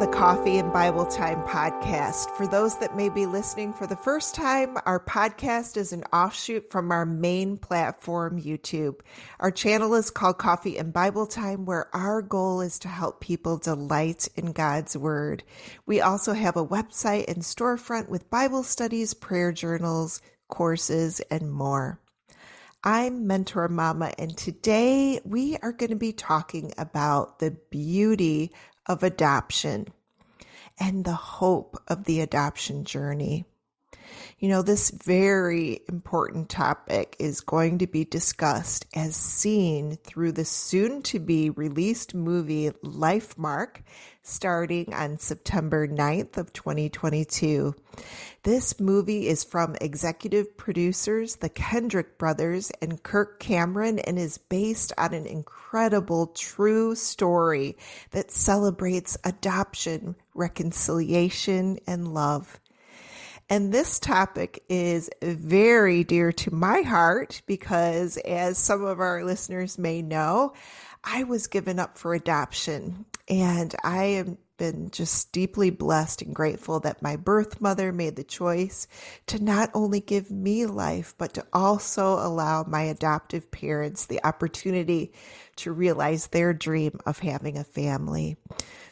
the Coffee and Bible Time podcast. For those that may be listening for the first time, our podcast is an offshoot from our main platform, YouTube. Our channel is called Coffee and Bible Time, where our goal is to help people delight in God's Word. We also have a website and storefront with Bible studies, prayer journals, courses, and more. I'm Mentor Mama, and today we are going to be talking about the beauty of adoption and the hope of the adoption journey. You know, this very important topic is going to be discussed as seen through the soon to be released movie Life Mark starting on September 9th of 2022. This movie is from executive producers, the Kendrick brothers and Kirk Cameron and is based on an incredible true story that celebrates adoption, reconciliation, and love. And this topic is very dear to my heart because, as some of our listeners may know, I was given up for adoption. And I have been just deeply blessed and grateful that my birth mother made the choice to not only give me life, but to also allow my adoptive parents the opportunity to realize their dream of having a family.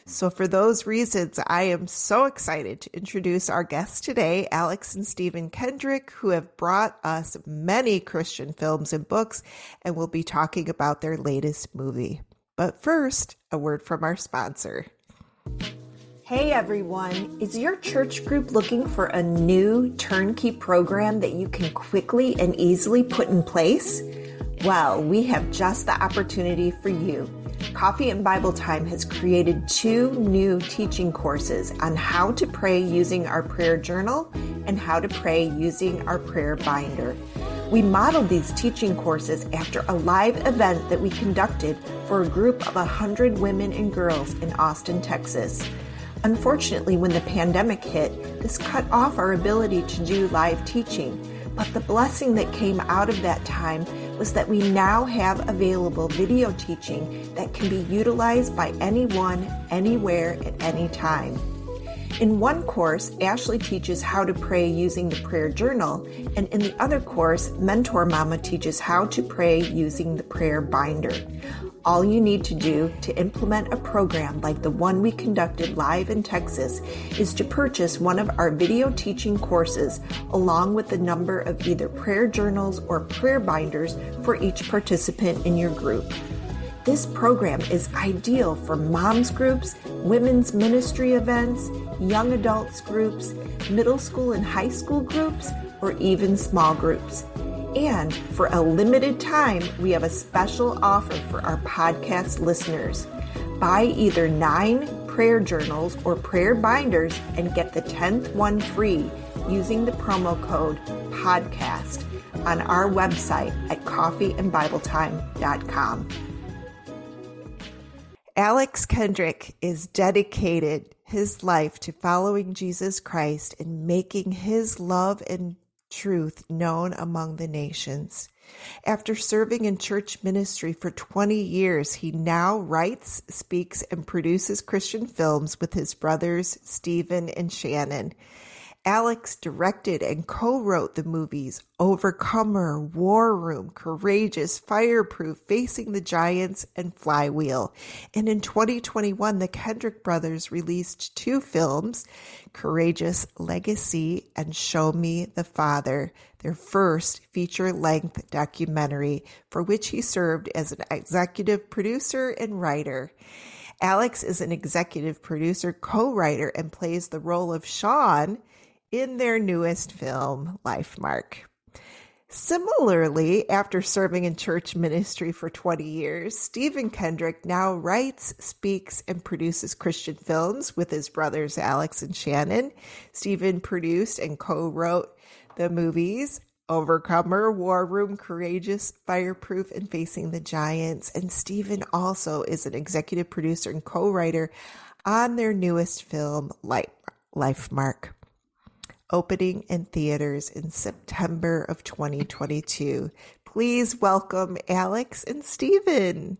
So, for those reasons, I am so excited to introduce our guests today, Alex and Stephen Kendrick, who have brought us many Christian films and books and will be talking about their latest movie. But first, a word from our sponsor. Hey everyone, is your church group looking for a new turnkey program that you can quickly and easily put in place? Well, we have just the opportunity for you. Coffee and Bible Time has created two new teaching courses on how to pray using our prayer journal and how to pray using our prayer binder. We modeled these teaching courses after a live event that we conducted for a group of 100 women and girls in Austin, Texas. Unfortunately, when the pandemic hit, this cut off our ability to do live teaching. But the blessing that came out of that time was that we now have available video teaching that can be utilized by anyone, anywhere, at any time. In one course, Ashley teaches how to pray using the prayer journal, and in the other course, Mentor Mama teaches how to pray using the prayer binder. All you need to do to implement a program like the one we conducted live in Texas is to purchase one of our video teaching courses along with the number of either prayer journals or prayer binders for each participant in your group. This program is ideal for moms groups, women's ministry events, young adults groups, middle school and high school groups, or even small groups. And for a limited time, we have a special offer for our podcast listeners. Buy either nine prayer journals or prayer binders and get the 10th one free using the promo code PODCAST on our website at coffeeandbibletime.com. Alex Kendrick is dedicated his life to following Jesus Christ and making his love and truth known among the nations. After serving in church ministry for 20 years, he now writes, speaks, and produces Christian films with his brothers Stephen and Shannon. Alex directed and co wrote the movies Overcomer, War Room, Courageous, Fireproof, Facing the Giants, and Flywheel. And in 2021, the Kendrick brothers released two films Courageous Legacy and Show Me the Father, their first feature length documentary, for which he served as an executive producer and writer. Alex is an executive producer, co writer, and plays the role of Sean in their newest film, Lifemark. Similarly, after serving in church ministry for 20 years, Stephen Kendrick now writes, speaks, and produces Christian films with his brothers Alex and Shannon. Stephen produced and co wrote the movies Overcomer, War Room, Courageous, Fireproof, and Facing the Giants. And Stephen also is an executive producer and co writer on their newest film, Life, Lifemark opening in theaters in September of 2022. Please welcome Alex and Stephen.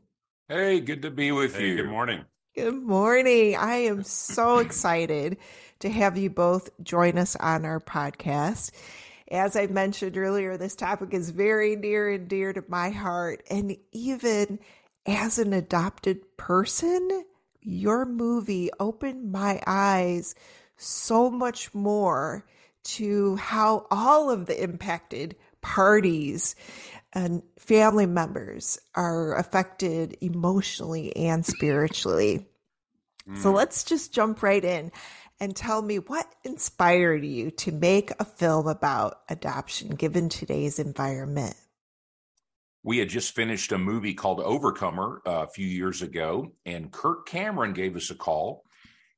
Hey, good to be with hey, you. Good morning. Good morning. I am so excited to have you both join us on our podcast. As I mentioned earlier, this topic is very near and dear to my heart. And even as an adopted person, your movie opened my eyes so much more to how all of the impacted parties and family members are affected emotionally and spiritually. Mm. So let's just jump right in and tell me what inspired you to make a film about adoption given today's environment. We had just finished a movie called Overcomer uh, a few years ago, and Kirk Cameron gave us a call.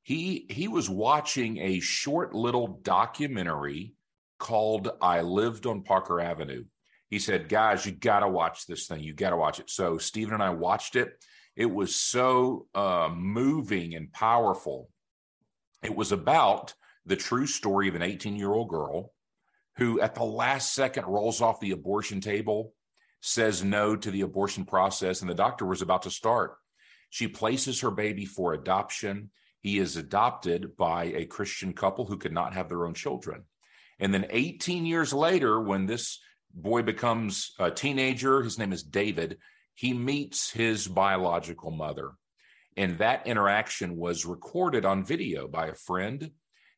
He he was watching a short little documentary called "I Lived on Parker Avenue." He said, "Guys, you got to watch this thing. You got to watch it." So Stephen and I watched it. It was so uh, moving and powerful. It was about the true story of an 18 year old girl who, at the last second, rolls off the abortion table, says no to the abortion process, and the doctor was about to start. She places her baby for adoption. He is adopted by a Christian couple who could not have their own children. And then 18 years later, when this boy becomes a teenager, his name is David, he meets his biological mother. And that interaction was recorded on video by a friend.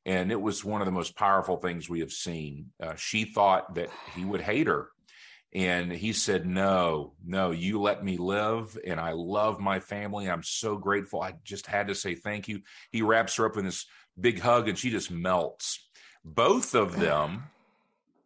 And it was one of the most powerful things we have seen. Uh, she thought that he would hate her. And he said, No, no, you let me live. And I love my family. I'm so grateful. I just had to say thank you. He wraps her up in this big hug and she just melts. Both of them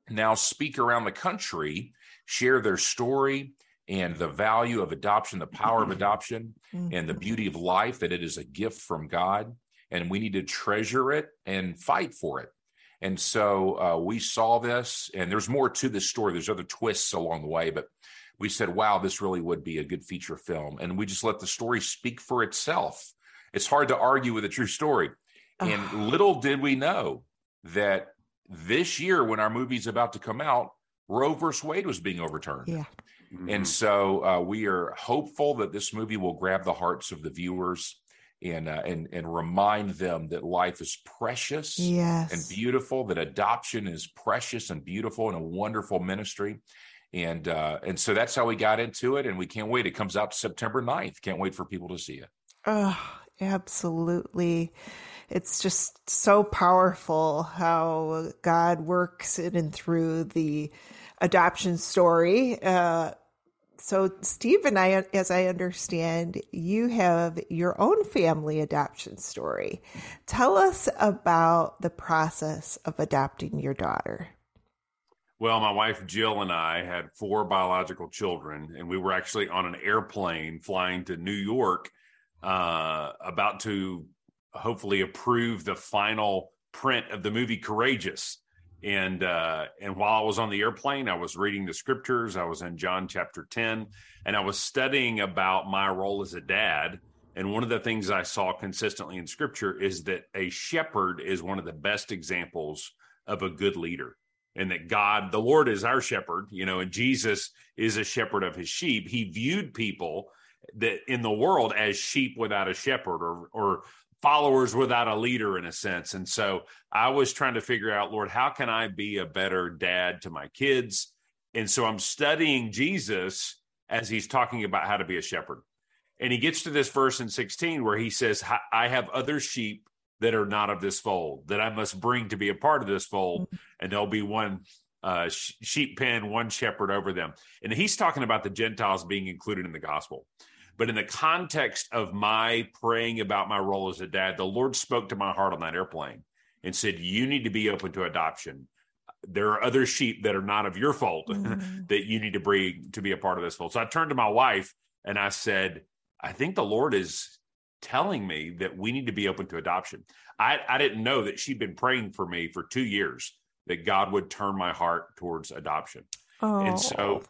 now speak around the country, share their story, and the value of adoption, the power of adoption, mm-hmm. and the beauty of life, that it is a gift from God. And we need to treasure it and fight for it. And so uh, we saw this, and there's more to this story. There's other twists along the way, but we said, wow, this really would be a good feature film. And we just let the story speak for itself. It's hard to argue with a true story. And little did we know that this year, when our movie's about to come out, Roe versus Wade was being overturned. Yeah. Mm-hmm. And so uh, we are hopeful that this movie will grab the hearts of the viewers and uh, and and remind them that life is precious yes. and beautiful. That adoption is precious and beautiful and a wonderful ministry. And uh, and so that's how we got into it, and we can't wait. It comes out September 9th. Can't wait for people to see it. Oh, absolutely. It's just so powerful how God works in and through the adoption story. Uh, so, Steve and I, as I understand, you have your own family adoption story. Tell us about the process of adopting your daughter. Well, my wife Jill and I had four biological children, and we were actually on an airplane flying to New York, uh, about to hopefully approve the final print of the movie Courageous and uh, and while I was on the airplane, I was reading the scriptures. I was in John chapter ten, and I was studying about my role as a dad. And one of the things I saw consistently in scripture is that a shepherd is one of the best examples of a good leader. And that God, the Lord, is our shepherd, you know, and Jesus is a shepherd of his sheep. He viewed people that in the world as sheep without a shepherd or or followers without a leader in a sense. And so I was trying to figure out, Lord, how can I be a better dad to my kids? And so I'm studying Jesus as he's talking about how to be a shepherd. And he gets to this verse in 16 where he says, I have other sheep that are not of this fold that I must bring to be a part of this fold, and there'll be one uh, sheep pen, one shepherd over them. And he's talking about the Gentiles being included in the gospel. But in the context of my praying about my role as a dad, the Lord spoke to my heart on that airplane and said, You need to be open to adoption. There are other sheep that are not of your fold mm-hmm. that you need to bring to be a part of this fold. So I turned to my wife and I said, I think the Lord is telling me that we need to be open to adoption. I, I didn't know that she'd been praying for me for two years that God would turn my heart towards adoption. Oh. And so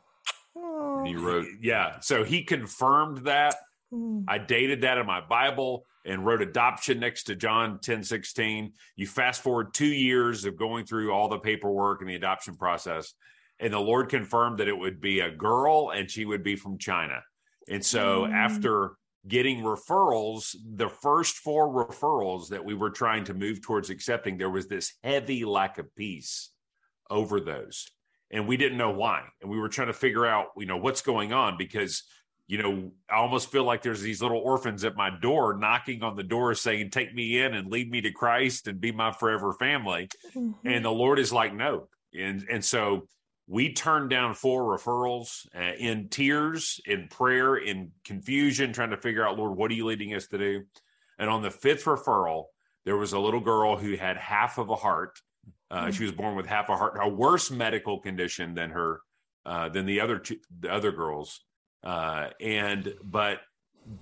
and he wrote, yeah. So he confirmed that. Hmm. I dated that in my Bible and wrote adoption next to John 10 16. You fast forward two years of going through all the paperwork and the adoption process, and the Lord confirmed that it would be a girl and she would be from China. And so mm. after getting referrals, the first four referrals that we were trying to move towards accepting, there was this heavy lack of peace over those. And we didn't know why. And we were trying to figure out, you know, what's going on because, you know, I almost feel like there's these little orphans at my door knocking on the door saying, Take me in and lead me to Christ and be my forever family. Mm-hmm. And the Lord is like, No. And and so we turned down four referrals uh, in tears, in prayer, in confusion, trying to figure out, Lord, what are you leading us to do? And on the fifth referral, there was a little girl who had half of a heart. Uh, mm-hmm. She was born with half a heart, a worse medical condition than her, uh, than the other two, the other girls. Uh, and but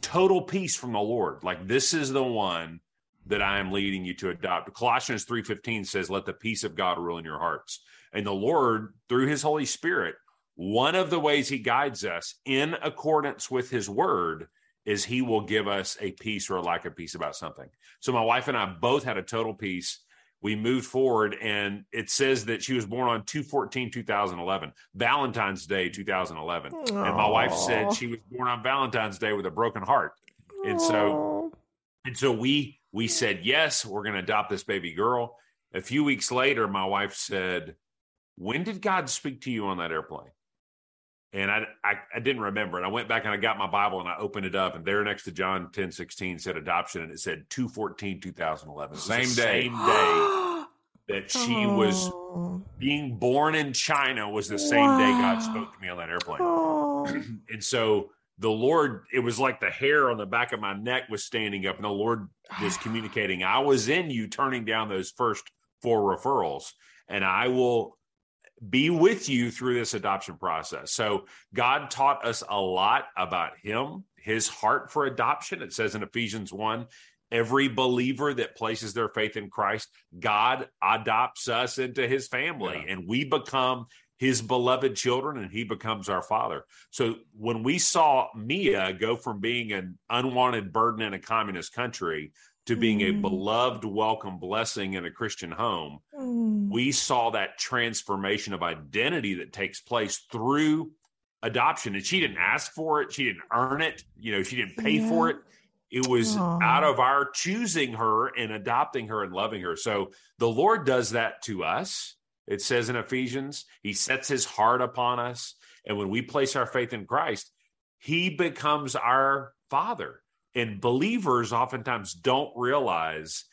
total peace from the Lord. Like this is the one that I am leading you to adopt. Colossians 3:15 says, "Let the peace of God rule in your hearts." And the Lord, through his Holy Spirit, one of the ways he guides us in accordance with his word is he will give us a peace or a lack of peace about something. So my wife and I both had a total peace. We moved forward, and it says that she was born on 214 2011, Valentine's Day 2011. Aww. And my wife said she was born on Valentine's Day with a broken heart. And so, and so we we said yes, we're going to adopt this baby girl. A few weeks later, my wife said, when did God speak to you on that airplane? And I, I, I, didn't remember. And I went back and I got my Bible and I opened it up. And there next to John 10 16 said adoption. And it said 214 2011. Same day. Same day that she oh. was being born in China was the same wow. day God spoke to me on that airplane. Oh. and so the Lord, it was like the hair on the back of my neck was standing up and the Lord was communicating. I was in you turning down those first four referrals and I will be with you through this adoption process. So God taught us a lot about him, his heart for adoption. It says in Ephesians 1 every believer that places their faith in Christ, God adopts us into his family yeah. and we become his beloved children and he becomes our father. So when we saw Mia go from being an unwanted burden in a communist country to being mm. a beloved, welcome blessing in a Christian home, mm. we saw that transformation of identity that takes place through adoption. And she didn't ask for it, she didn't earn it, you know, she didn't pay yeah. for it. It was Aww. out of our choosing her and adopting her and loving her. So the Lord does that to us. It says in Ephesians, He sets His heart upon us. And when we place our faith in Christ, He becomes our Father. And believers oftentimes don't realize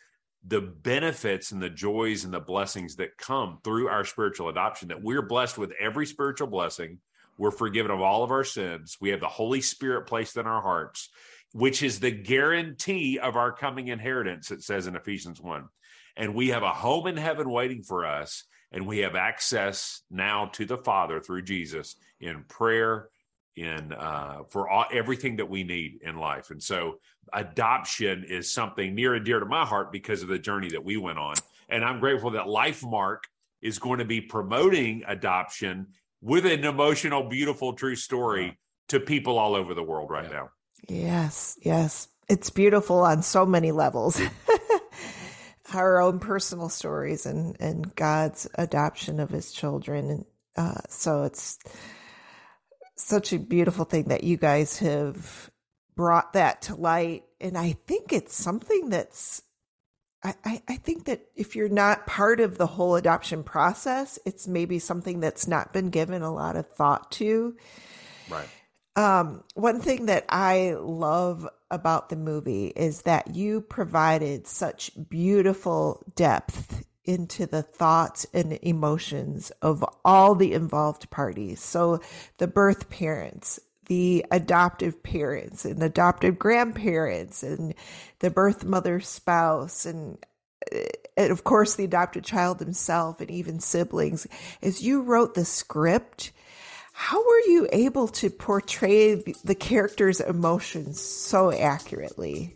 the benefits and the joys and the blessings that come through our spiritual adoption, that we're blessed with every spiritual blessing. We're forgiven of all of our sins. We have the Holy Spirit placed in our hearts, which is the guarantee of our coming inheritance, it says in Ephesians 1. And we have a home in heaven waiting for us, and we have access now to the Father through Jesus in prayer in uh, for all, everything that we need in life. And so adoption is something near and dear to my heart because of the journey that we went on. And I'm grateful that LifeMark is going to be promoting adoption with an emotional, beautiful, true story to people all over the world right yeah. now. Yes, yes. It's beautiful on so many levels. Our own personal stories and, and God's adoption of his children. And uh, so it's such a beautiful thing that you guys have brought that to light. And I think it's something that's, I, I, I think that if you're not part of the whole adoption process, it's maybe something that's not been given a lot of thought to. Right. Um, one thing that I love about the movie is that you provided such beautiful depth into the thoughts and emotions of all the involved parties. So the birth parents, the adoptive parents and adoptive grandparents and the birth mother's spouse and eh, and of course the adopted child himself and even siblings. As you wrote the script how were you able to portray the characters emotions so accurately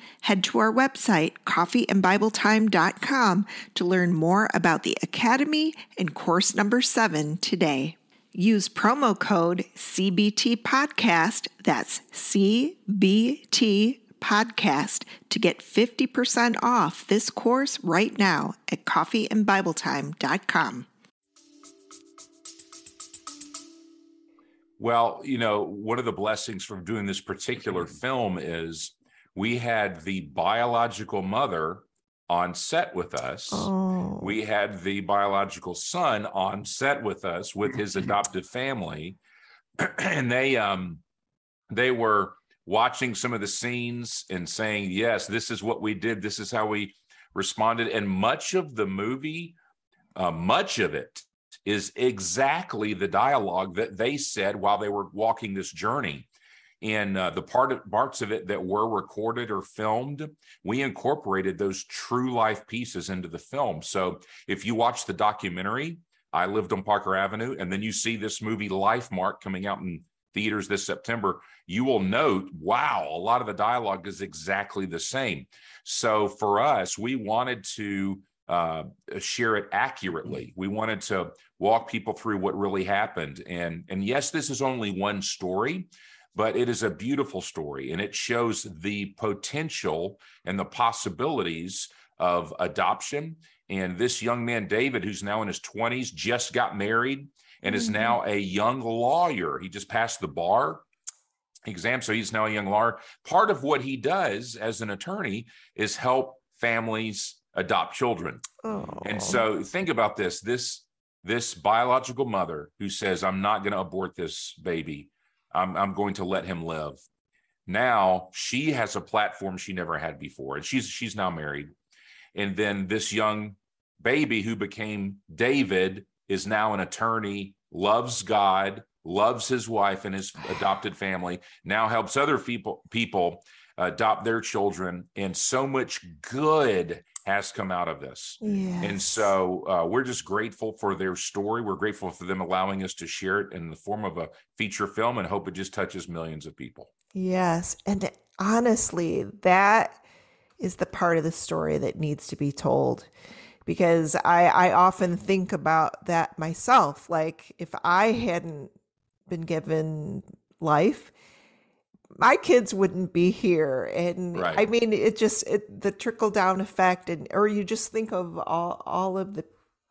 head to our website, coffeeandbibletime.com, to learn more about the Academy and course number seven today. Use promo code CBT Podcast, that's CBT Podcast, to get 50% off this course right now at coffeeandbibletime.com. Well, you know, one of the blessings from doing this particular film is we had the biological mother on set with us. Oh. We had the biological son on set with us with his adoptive family. and they um they were watching some of the scenes and saying, "Yes, this is what we did. This is how we responded." And much of the movie, uh, much of it is exactly the dialogue that they said while they were walking this journey and uh, the part of, parts of it that were recorded or filmed, we incorporated those true life pieces into the film. So if you watch the documentary, I lived on Parker Avenue, and then you see this movie Life Mark coming out in theaters this September, you will note, wow, a lot of the dialogue is exactly the same. So for us, we wanted to uh, share it accurately. We wanted to walk people through what really happened. And and yes, this is only one story, but it is a beautiful story and it shows the potential and the possibilities of adoption. And this young man, David, who's now in his 20s, just got married and is mm-hmm. now a young lawyer. He just passed the bar exam, so he's now a young lawyer. Part of what he does as an attorney is help families adopt children. Oh. And so think about this this this biological mother who says i'm not going to abort this baby I'm, I'm going to let him live. Now she has a platform she never had before, and she's she's now married. And then this young baby who became David is now an attorney, loves God, loves his wife and his adopted family, now helps other people people adopt their children, and so much good has come out of this. Yes. And so uh, we're just grateful for their story. We're grateful for them allowing us to share it in the form of a feature film and hope it just touches millions of people. Yes. And honestly, that is the part of the story that needs to be told because I, I often think about that myself. Like if I hadn't been given life, my kids wouldn't be here and right. i mean it just it, the trickle down effect and or you just think of all all of the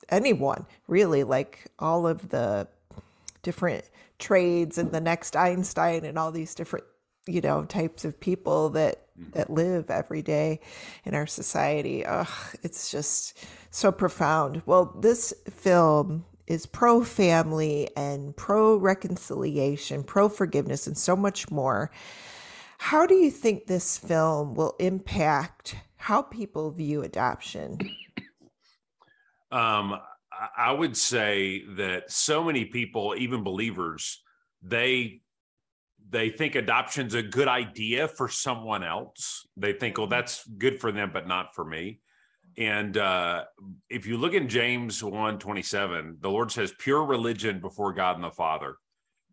anyone really like all of the different trades and the next einstein and all these different you know types of people that mm-hmm. that live every day in our society ugh it's just so profound well this film is pro family and pro reconciliation, pro forgiveness, and so much more. How do you think this film will impact how people view adoption? Um, I would say that so many people, even believers, they they think adoption's a good idea for someone else. They think, "Well, that's good for them, but not for me." And uh, if you look in James 1 27, the Lord says, pure religion before God and the Father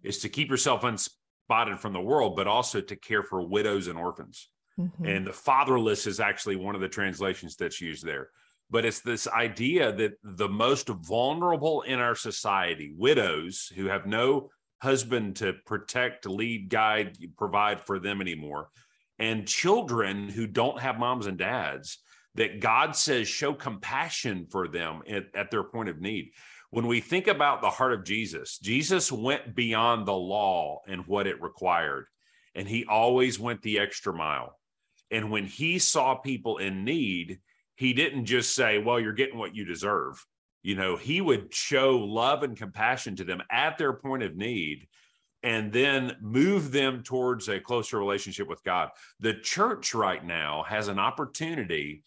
is to keep yourself unspotted from the world, but also to care for widows and orphans. Mm-hmm. And the fatherless is actually one of the translations that's used there. But it's this idea that the most vulnerable in our society, widows who have no husband to protect, lead, guide, provide for them anymore, and children who don't have moms and dads that God says show compassion for them at, at, their point of need. When we think about the heart of Jesus, Jesus went beyond the law and what it required, and he always went the extra mile. And when he saw people in need, he didn't just say, Well, you're getting what you deserve. You know, he would show love and compassion to them at their point of need and then move them towards a closer relationship with God. The church right now has an opportunity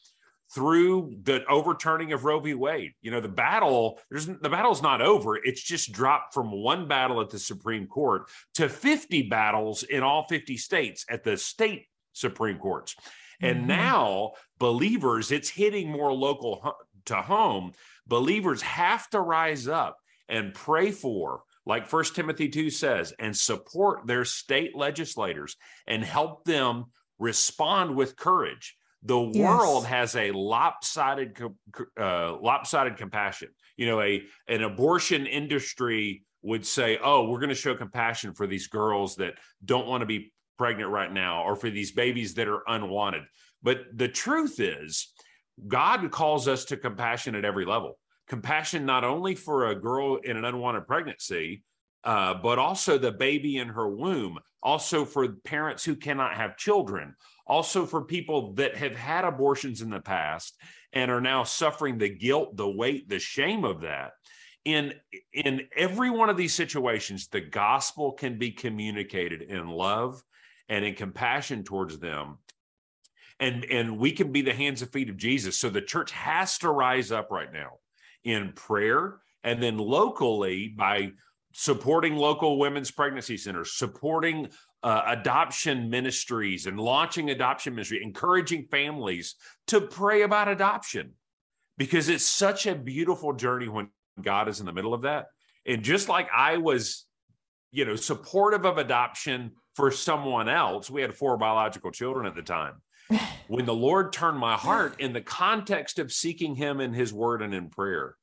through the overturning of Roe v. Wade. You know, the battle, there's the battle's not over. It's just dropped from one battle at the Supreme Court to 50 battles in all 50 states at the state Supreme Courts. And mm-hmm. now believers, it's hitting more local to home. Believers have to rise up and pray for like First Timothy 2 says, and support their state legislators and help them respond with courage. The yes. world has a lopsided, uh, lopsided compassion. You know, a an abortion industry would say, "Oh, we're going to show compassion for these girls that don't want to be pregnant right now, or for these babies that are unwanted." But the truth is, God calls us to compassion at every level compassion not only for a girl in an unwanted pregnancy, uh, but also the baby in her womb, also for parents who cannot have children, also for people that have had abortions in the past and are now suffering the guilt, the weight, the shame of that. In in every one of these situations, the gospel can be communicated in love and in compassion towards them. And, and we can be the hands and feet of Jesus. So the church has to rise up right now in prayer and then locally by supporting local women's pregnancy centers, supporting uh, adoption ministries and launching adoption ministry, encouraging families to pray about adoption because it's such a beautiful journey when God is in the middle of that. And just like I was, you know, supportive of adoption for someone else, we had four biological children at the time. when the Lord turned my heart in the context of seeking Him in His Word and in prayer,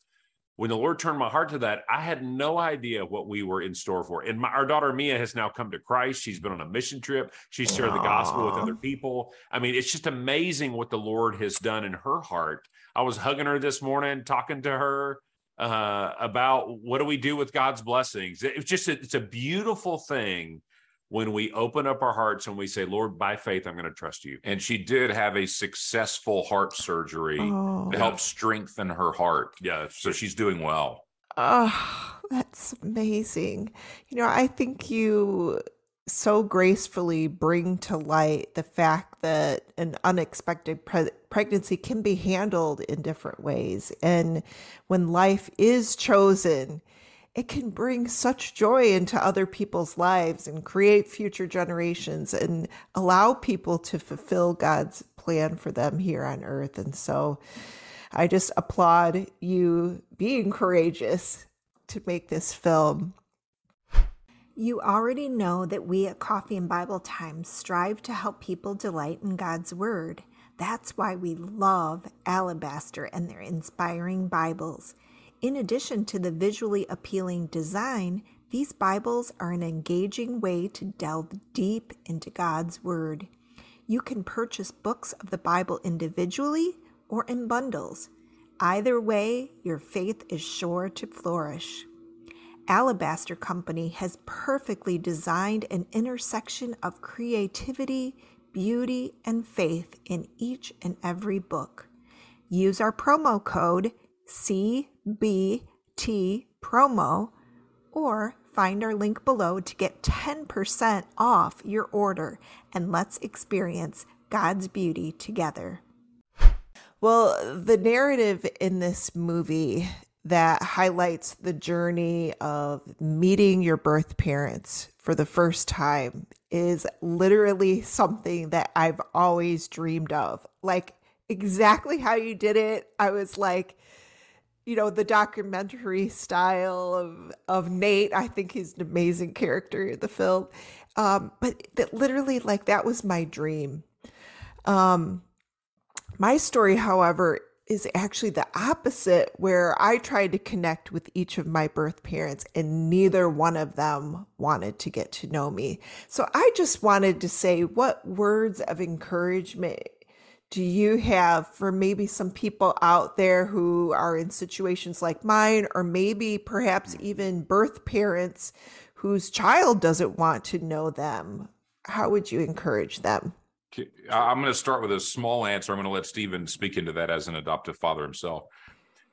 when the Lord turned my heart to that, I had no idea what we were in store for. And my, our daughter Mia has now come to Christ. She's been on a mission trip. She's shared Aww. the gospel with other people. I mean, it's just amazing what the Lord has done in her heart. I was hugging her this morning, talking to her uh, about what do we do with God's blessings. It's just a, it's a beautiful thing when we open up our hearts and we say, Lord, by faith, I'm going to trust you. And she did have a successful heart surgery oh. to help strengthen her heart. Yeah. So she's doing well. Oh, that's amazing. You know, I think you so gracefully bring to light the fact that an unexpected pre- pregnancy can be handled in different ways. And when life is chosen, it can bring such joy into other people's lives and create future generations and allow people to fulfill God's plan for them here on earth. And so I just applaud you being courageous to make this film. You already know that we at Coffee and Bible Time strive to help people delight in God's Word. That's why we love Alabaster and their inspiring Bibles. In addition to the visually appealing design, these Bibles are an engaging way to delve deep into God's Word. You can purchase books of the Bible individually or in bundles. Either way, your faith is sure to flourish. Alabaster Company has perfectly designed an intersection of creativity, beauty, and faith in each and every book. Use our promo code CBT promo or find our link below to get 10% off your order and let's experience God's beauty together. Well, the narrative in this movie that highlights the journey of meeting your birth parents for the first time is literally something that I've always dreamed of. Like exactly how you did it. I was like, you know the documentary style of of Nate. I think he's an amazing character in the film. Um, but that literally like that was my dream. Um, my story, however, is actually the opposite, where I tried to connect with each of my birth parents, and neither one of them wanted to get to know me. So I just wanted to say, what words of encouragement do you have for maybe some people out there who are in situations like mine, or maybe perhaps mm. even birth parents whose child doesn't want to know them? How would you encourage them? I'm going to start with a small answer. I'm going to let Stephen speak into that as an adoptive father himself.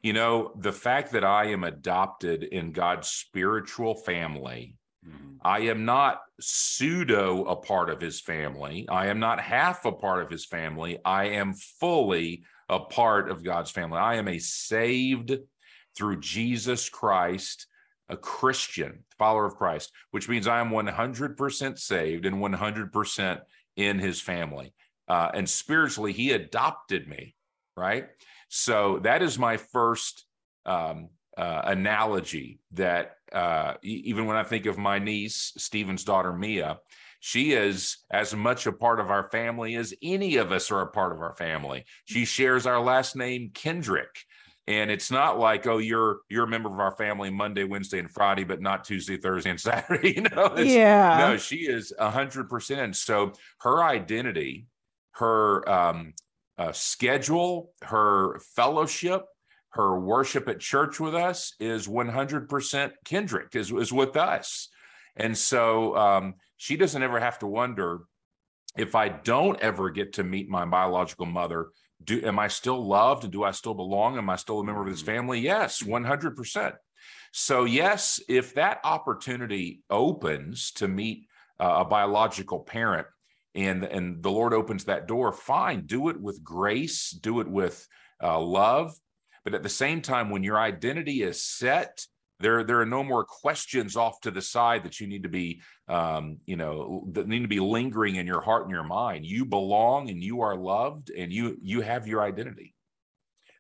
You know, the fact that I am adopted in God's spiritual family Mm-hmm. I am not pseudo a part of his family. I am not half a part of his family. I am fully a part of God's family. I am a saved through Jesus Christ, a Christian, follower of Christ, which means I am 100% saved and 100% in his family. Uh, and spiritually, he adopted me, right? So that is my first um, uh, analogy that uh, even when I think of my niece, Stephen's daughter, Mia, she is as much a part of our family as any of us are a part of our family. She shares our last name, Kendrick. And it's not like, oh, you're you're a member of our family Monday, Wednesday, and Friday, but not Tuesday, Thursday, and Saturday. You know, yeah. No, she is a hundred percent. So her identity, her um, uh, schedule, her fellowship, her worship at church with us is 100% Kendrick, is, is with us. And so um, she doesn't ever have to wonder if I don't ever get to meet my biological mother, do am I still loved and do I still belong? Am I still a member of this mm. family? Yes, 100%. So, yes, if that opportunity opens to meet uh, a biological parent and, and the Lord opens that door, fine, do it with grace, do it with uh, love. But at the same time, when your identity is set, there there are no more questions off to the side that you need to be um, you know that need to be lingering in your heart and your mind. You belong and you are loved and you you have your identity.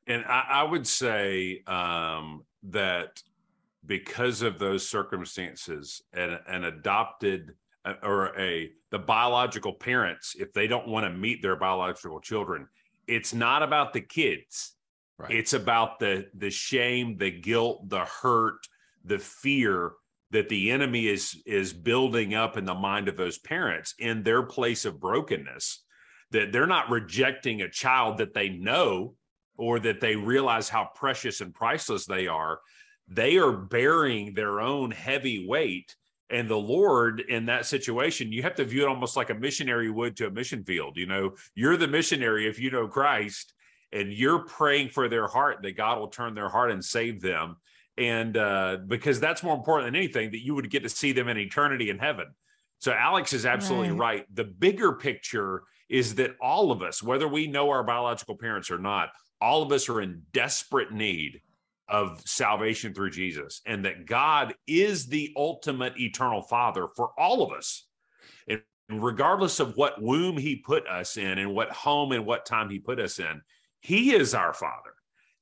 And i, I would say um, that because of those circumstances an, an adopted uh, or a the biological parents if they don't want to meet their biological children it's not about the kids Right. It's about the the shame, the guilt, the hurt, the fear that the enemy is is building up in the mind of those parents in their place of brokenness. That they're not rejecting a child that they know or that they realize how precious and priceless they are. They are bearing their own heavy weight. And the Lord in that situation, you have to view it almost like a missionary would to a mission field. You know, you're the missionary if you know Christ, and you're praying for their heart that God will turn their heart and save them. And uh, because that's more important than anything, that you would get to see them in eternity in heaven. So Alex is absolutely right. right. The bigger picture is that all of us, whether we know our biological parents or not, all of us are in desperate need of salvation through Jesus, and that God is the ultimate eternal Father for all of us. And regardless of what womb He put us in, and what home and what time He put us in, he is our Father.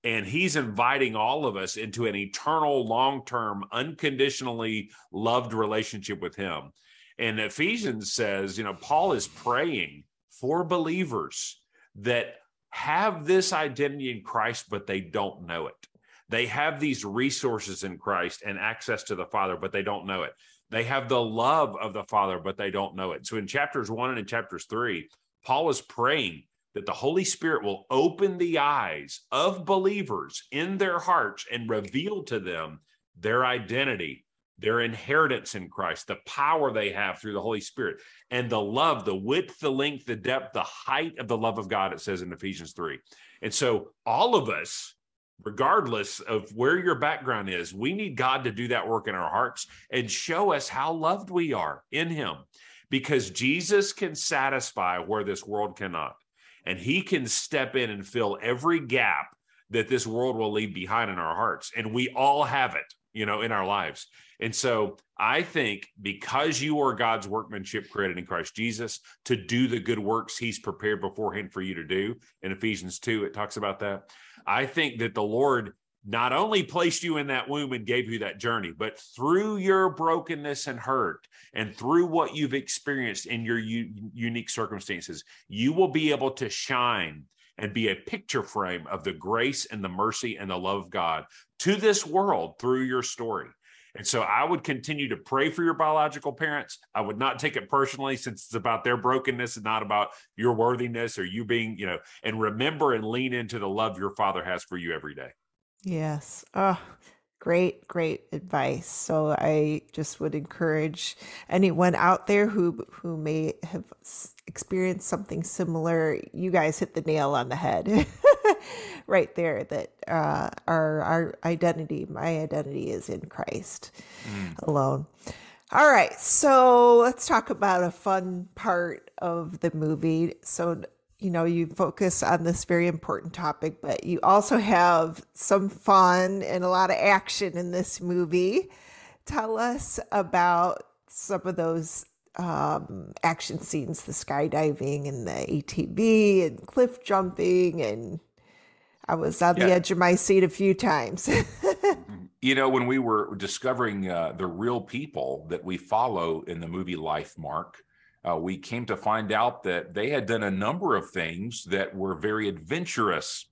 And he's inviting all of us into an eternal, long term, unconditionally loved relationship with him. And Ephesians says, you know, Paul is praying for believers that have this identity in Christ, but they don't know it. They have these resources in Christ and access to the Father, but they don't know it. They have the love of the Father, but they don't know it. So in chapters one and in chapters three, Paul is praying that the Holy Spirit will open the eyes of believers in their hearts and reveal to them their identity, their inheritance in Christ, the power they have through the Holy Spirit, and the love, the width, the length, the depth, the height of the love of God, it says in Ephesians 3. And so, all of us, regardless of where your background is, we need God to do that work in our hearts and show us how loved we are in Him because Jesus can satisfy where this world cannot and he can step in and fill every gap that this world will leave behind in our hearts. And we all have it you know in our lives. And so i think because you are god's workmanship created in christ jesus to do the good works he's prepared beforehand for you to do in ephesians 2 it talks about that. I think that the lord not only placed you in that womb and gave you that journey, but through your brokenness and hurt and through what you've experienced in your u- unique circumstances, you will be able to shine and be a picture frame of the grace and the mercy and the love of God to this world through your story. And so I would continue to pray for your biological parents. I would not take it personally since it's about their brokenness and not about your worthiness or you being, you know, and remember and lean into the love your father has for you every day. Yes. Oh, great, great advice. So I just would encourage anyone out there who who may have experienced something similar. You guys hit the nail on the head. right there that uh, our our identity, my identity is in Christ mm. alone. All right, so let's talk about a fun part of the movie. So you know, you focus on this very important topic, but you also have some fun and a lot of action in this movie. Tell us about some of those um, action scenes the skydiving and the ATV and cliff jumping. And I was on yeah. the edge of my seat a few times. you know, when we were discovering uh, the real people that we follow in the movie Life Mark, uh, we came to find out that they had done a number of things that were very adventurous.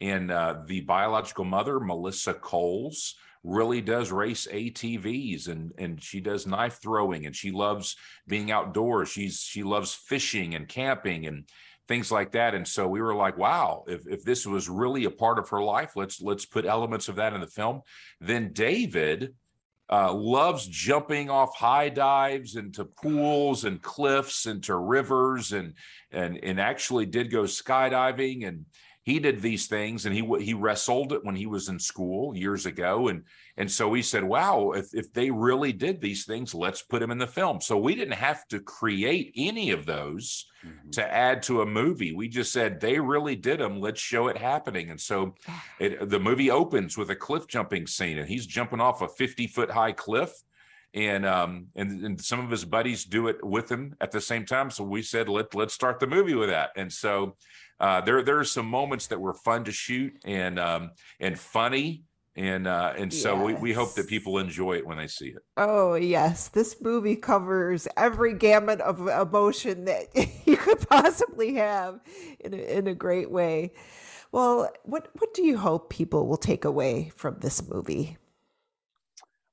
And uh, the biological mother, Melissa Coles, really does race ATVs and and she does knife throwing and she loves being outdoors. She's she loves fishing and camping and things like that. And so we were like, wow, if, if this was really a part of her life, let's let's put elements of that in the film. Then David uh, loves jumping off high dives into pools and cliffs into rivers and and and actually did go skydiving. And he did these things and he he wrestled it when he was in school years ago. And and so we said wow if, if they really did these things let's put them in the film. So we didn't have to create any of those mm-hmm. to add to a movie. We just said they really did them let's show it happening. And so it, the movie opens with a cliff jumping scene and he's jumping off a 50 foot high cliff and um and, and some of his buddies do it with him at the same time. So we said let let's start the movie with that. And so uh, there there are some moments that were fun to shoot and um, and funny and uh, and so yes. we, we hope that people enjoy it when they see it. Oh yes, this movie covers every gamut of emotion that you could possibly have in a, in a great way. Well, what what do you hope people will take away from this movie?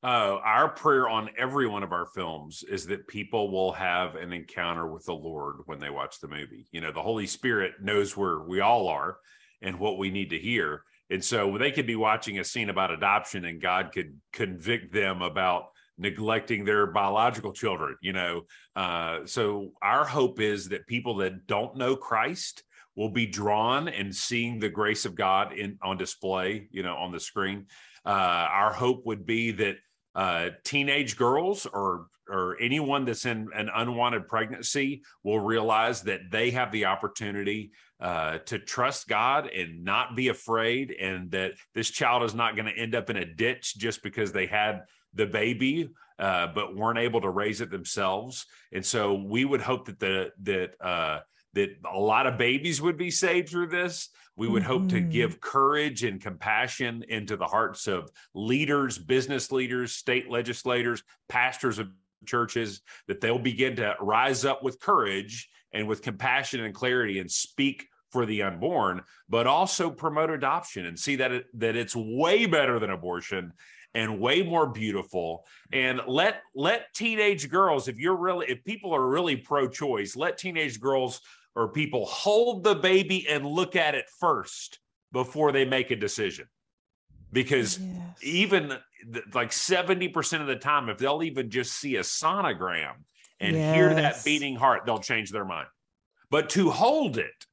Uh, our prayer on every one of our films is that people will have an encounter with the Lord when they watch the movie. You know, the Holy Spirit knows where we all are and what we need to hear. And so they could be watching a scene about adoption and God could convict them about neglecting their biological children, you know. Uh, so our hope is that people that don't know Christ will be drawn and seeing the grace of God in on display, you know, on the screen. Uh, our hope would be that uh, teenage girls or or anyone that's in an unwanted pregnancy will realize that they have the opportunity uh, to trust God and not be afraid, and that this child is not going to end up in a ditch just because they had the baby, uh, but weren't able to raise it themselves. And so we would hope that the that uh, that a lot of babies would be saved through this. We would mm-hmm. hope to mm-hmm. give courage and compassion into the hearts of leaders, business leaders, state legislators, pastors of churches, that they'll begin to rise up with courage and with compassion and clarity and speak for the unborn, but also promote adoption and see that it, that it's way better than abortion and way more beautiful and let let teenage girls if you're really if people are really pro choice let teenage girls or people hold the baby and look at it first before they make a decision. Because yes. even like 70% of the time, if they'll even just see a sonogram and yes. hear that beating heart, they'll change their mind. But to hold it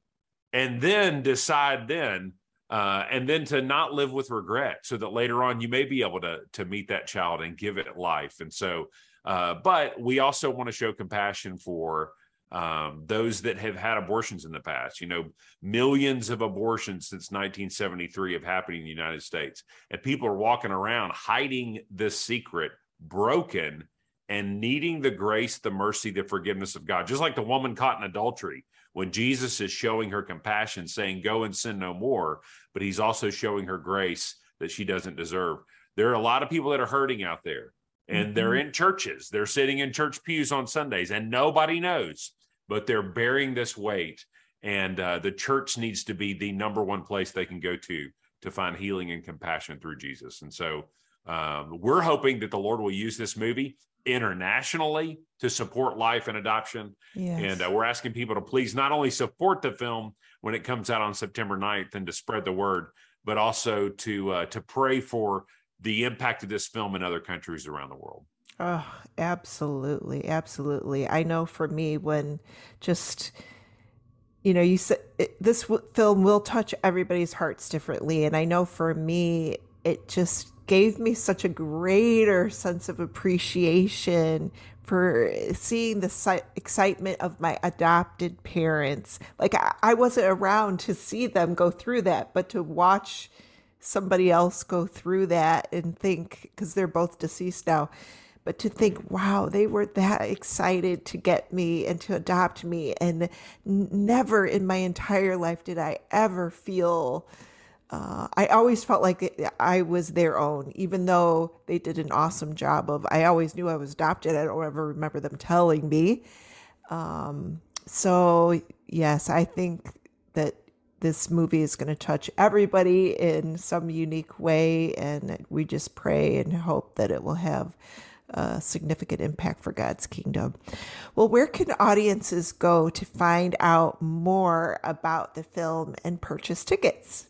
and then decide then, uh, and then to not live with regret so that later on you may be able to, to meet that child and give it life. And so, uh, but we also want to show compassion for um, those that have had abortions in the past. You know, millions of abortions since 1973 have happened in the United States, and people are walking around hiding this secret, broken, and needing the grace, the mercy, the forgiveness of God. Just like the woman caught in adultery, when Jesus is showing her compassion, saying, Go and sin no more, but he's also showing her grace that she doesn't deserve. There are a lot of people that are hurting out there and mm-hmm. they're in churches. They're sitting in church pews on Sundays, and nobody knows, but they're bearing this weight. And uh, the church needs to be the number one place they can go to to find healing and compassion through Jesus. And so um, we're hoping that the Lord will use this movie internationally to support life and adoption. Yes. And uh, we're asking people to please not only support the film when it comes out on September 9th and to spread the word, but also to uh, to pray for the impact of this film in other countries around the world. Oh, absolutely. Absolutely. I know for me, when just, you know, you said this w- film will touch everybody's hearts differently. And I know for me, it just gave me such a greater sense of appreciation for seeing the excitement of my adopted parents. Like I, I wasn't around to see them go through that, but to watch somebody else go through that and think, because they're both deceased now, but to think, wow, they were that excited to get me and to adopt me. And never in my entire life did I ever feel uh, I always felt like I was their own, even though they did an awesome job of. I always knew I was adopted. I don't ever remember them telling me. Um, so yes, I think that this movie is going to touch everybody in some unique way, and we just pray and hope that it will have a significant impact for God's kingdom. Well, where can audiences go to find out more about the film and purchase tickets?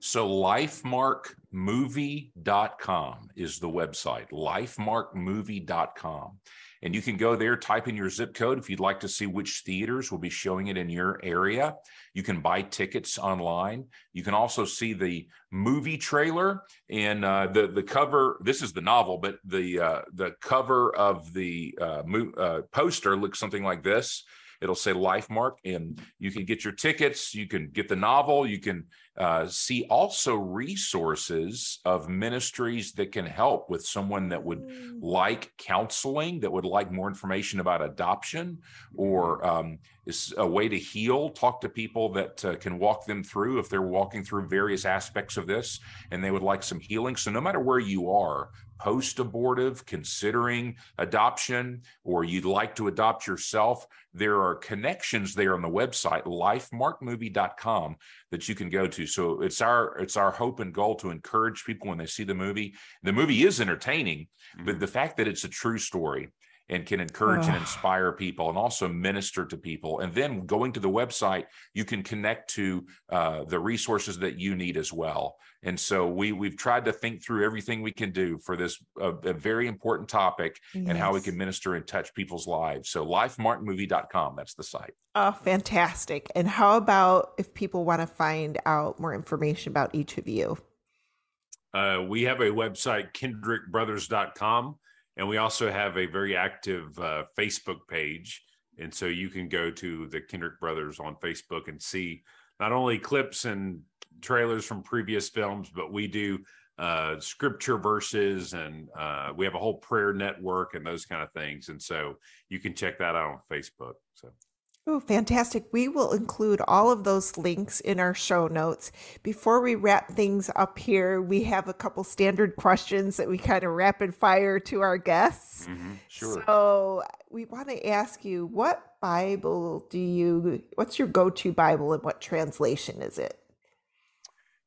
So lifemarkmovie.com is the website, lifemarkmovie.com. And you can go there, type in your zip code if you'd like to see which theaters will be showing it in your area. You can buy tickets online. You can also see the movie trailer and uh, the the cover. This is the novel, but the uh, the cover of the uh, mo- uh, poster looks something like this. It'll say Lifemark, and you can get your tickets. You can get the novel. You can uh, see also resources of ministries that can help with someone that would mm. like counseling, that would like more information about adoption, or um, is a way to heal. Talk to people that uh, can walk them through if they're walking through various aspects of this and they would like some healing. So, no matter where you are, post abortive, considering adoption, or you'd like to adopt yourself, there are connections there on the website, lifemarkmovie.com, that you can go to. So it's our it's our hope and goal to encourage people when they see the movie. The movie is entertaining, mm-hmm. but the fact that it's a true story and can encourage and inspire people and also minister to people. And then going to the website, you can connect to uh, the resources that you need as well. And so we we've tried to think through everything we can do for this uh, a very important topic yes. and how we can minister and touch people's lives. So lifemarkmovie.com, that's the site. Oh, fantastic. And how about if people want to find out more information about each of you? Uh, we have a website, kendrickbrothers.com and we also have a very active uh, Facebook page. And so you can go to the Kendrick Brothers on Facebook and see not only clips and trailers from previous films, but we do uh, scripture verses and uh, we have a whole prayer network and those kind of things. And so you can check that out on Facebook. So Oh, fantastic. We will include all of those links in our show notes. Before we wrap things up here, we have a couple standard questions that we kind of rapid fire to our guests. Mm-hmm, sure. So we want to ask you what Bible do you, what's your go to Bible and what translation is it?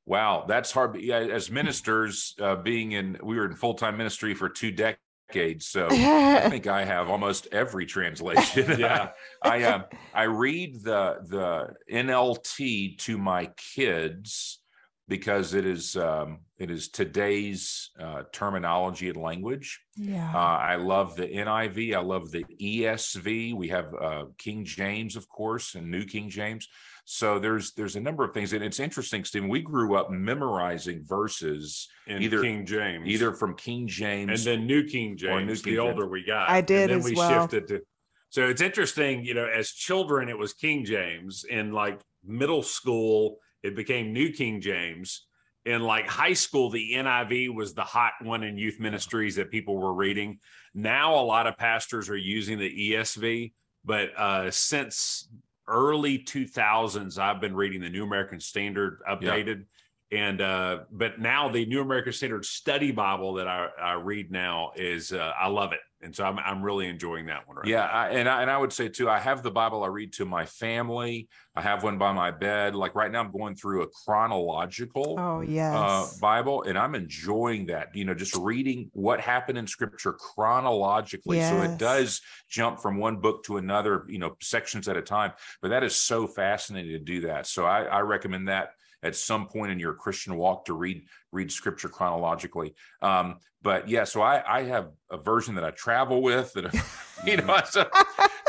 Wow, that's hard. As ministers, uh, being in, we were in full time ministry for two decades decades, so I think I have almost every translation. yeah, I uh, I read the the NLT to my kids because it is um, it is today's uh, terminology and language. Yeah, uh, I love the NIV. I love the ESV. We have uh, King James, of course, and New King James. So there's there's a number of things, and it's interesting, Stephen. We grew up memorizing verses in either King James, either from King James, and then New King James. New King the older we got, I did and then as we well. shifted to. So it's interesting, you know, as children it was King James. In like middle school, it became New King James. In like high school, the NIV was the hot one in youth ministries that people were reading. Now a lot of pastors are using the ESV, but uh, since early 2000s i've been reading the new american standard updated yeah. and uh but now the new american standard study bible that i, I read now is uh, i love it and so I'm I'm really enjoying that one right yeah, I, and I, and I would say too, I have the Bible I read to my family. I have one by my bed. Like right now, I'm going through a chronological oh uh, yes uh, Bible, and I'm enjoying that. You know, just reading what happened in Scripture chronologically. Yes. So it does jump from one book to another. You know, sections at a time. But that is so fascinating to do that. So I, I recommend that at some point in your Christian walk to read read scripture chronologically. Um, but yeah, so I, I have a version that I travel with that you know so,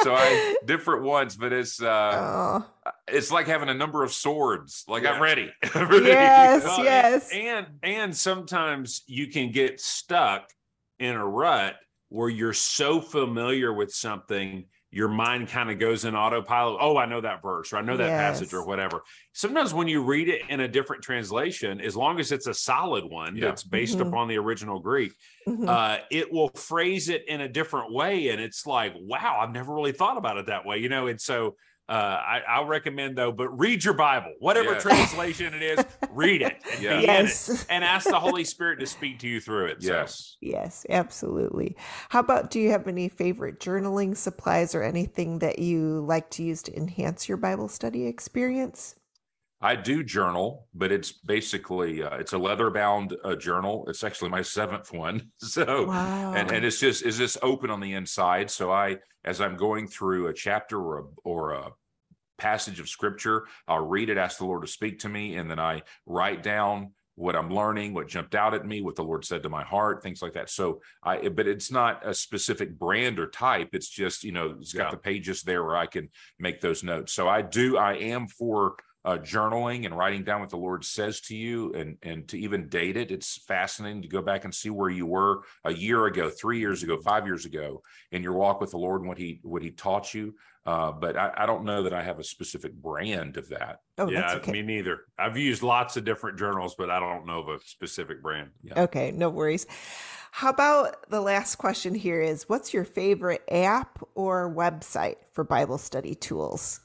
so I different ones, but it's uh oh. it's like having a number of swords. Like yeah. I'm ready. Yes, well, yes. And and sometimes you can get stuck in a rut where you're so familiar with something your mind kind of goes in autopilot. Oh, I know that verse or I know that yes. passage or whatever. Sometimes when you read it in a different translation, as long as it's a solid one yeah. that's based mm-hmm. upon the original Greek, mm-hmm. uh, it will phrase it in a different way. And it's like, wow, I've never really thought about it that way, you know? And so uh, I, I'll recommend though, but read your Bible, whatever yes. translation it is, read it and yeah. yes. it and ask the Holy Spirit to speak to you through it. Yes. So. Yes, absolutely. How about do you have any favorite journaling supplies or anything that you like to use to enhance your Bible study experience? I do journal, but it's basically uh, it's a leather bound uh, journal. It's actually my seventh one. So wow. and and it's just is this open on the inside. So I as I'm going through a chapter or a, or a passage of scripture, I'll read it, ask the Lord to speak to me, and then I write down what I'm learning, what jumped out at me, what the Lord said to my heart, things like that. So I, but it's not a specific brand or type. It's just, you know, it's got yeah. the pages there where I can make those notes. So I do, I am for uh, journaling and writing down what the Lord says to you and, and to even date it. It's fascinating to go back and see where you were a year ago, three years ago, five years ago in your walk with the Lord and what he, what he taught you. Uh, but I, I, don't know that I have a specific brand of that. Oh, yeah, okay. me neither. I've used lots of different journals, but I don't know of a specific brand. Yeah. Okay, no worries. How about the last question here is what's your favorite app or website for Bible study tools?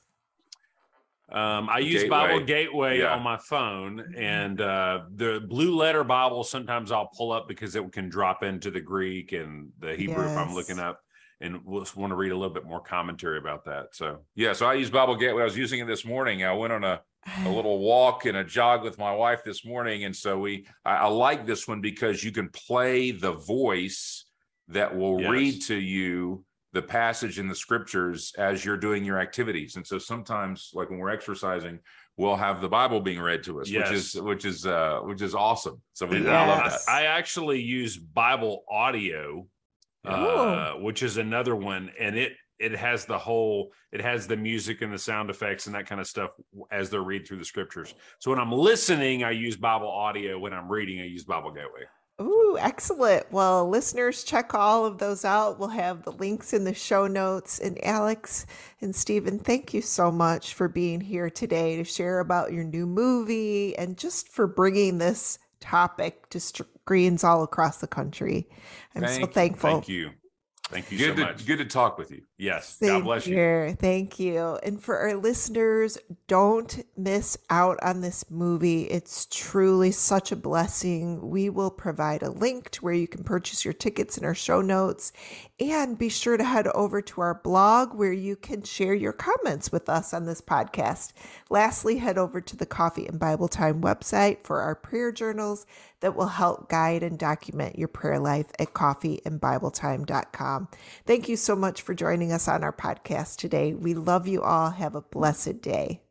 Um, I use Gateway. Bible Gateway yeah. on my phone, mm-hmm. and uh, the Blue Letter Bible. Sometimes I'll pull up because it can drop into the Greek and the Hebrew yes. if I'm looking up, and we'll want to read a little bit more commentary about that. So yeah, so I use Bible Gateway. I was using it this morning. I went on a a little walk and a jog with my wife this morning, and so we I, I like this one because you can play the voice that will yes. read to you the passage in the scriptures as you're doing your activities. And so sometimes, like when we're exercising, we'll have the Bible being read to us, yes. which is which is uh which is awesome. So we yes. I love that. I actually use Bible audio, uh, which is another one, and it it has the whole it has the music and the sound effects and that kind of stuff as they're read through the scriptures. So when I'm listening, I use Bible audio. When I'm reading, I use Bible Gateway. Ooh, excellent. Well, listeners, check all of those out. We'll have the links in the show notes. And Alex and Stephen, thank you so much for being here today to share about your new movie and just for bringing this topic to screens all across the country. I'm thank so thankful. Thank you. Thank you good so to, much. Good to talk with you. Yes. Same God bless here. you. Thank you. And for our listeners, don't miss out on this movie. It's truly such a blessing. We will provide a link to where you can purchase your tickets in our show notes. And be sure to head over to our blog where you can share your comments with us on this podcast. Lastly, head over to the Coffee and Bible Time website for our prayer journals that will help guide and document your prayer life at coffeeandbibletime.com. Thank you so much for joining us on our podcast today. We love you all. Have a blessed day.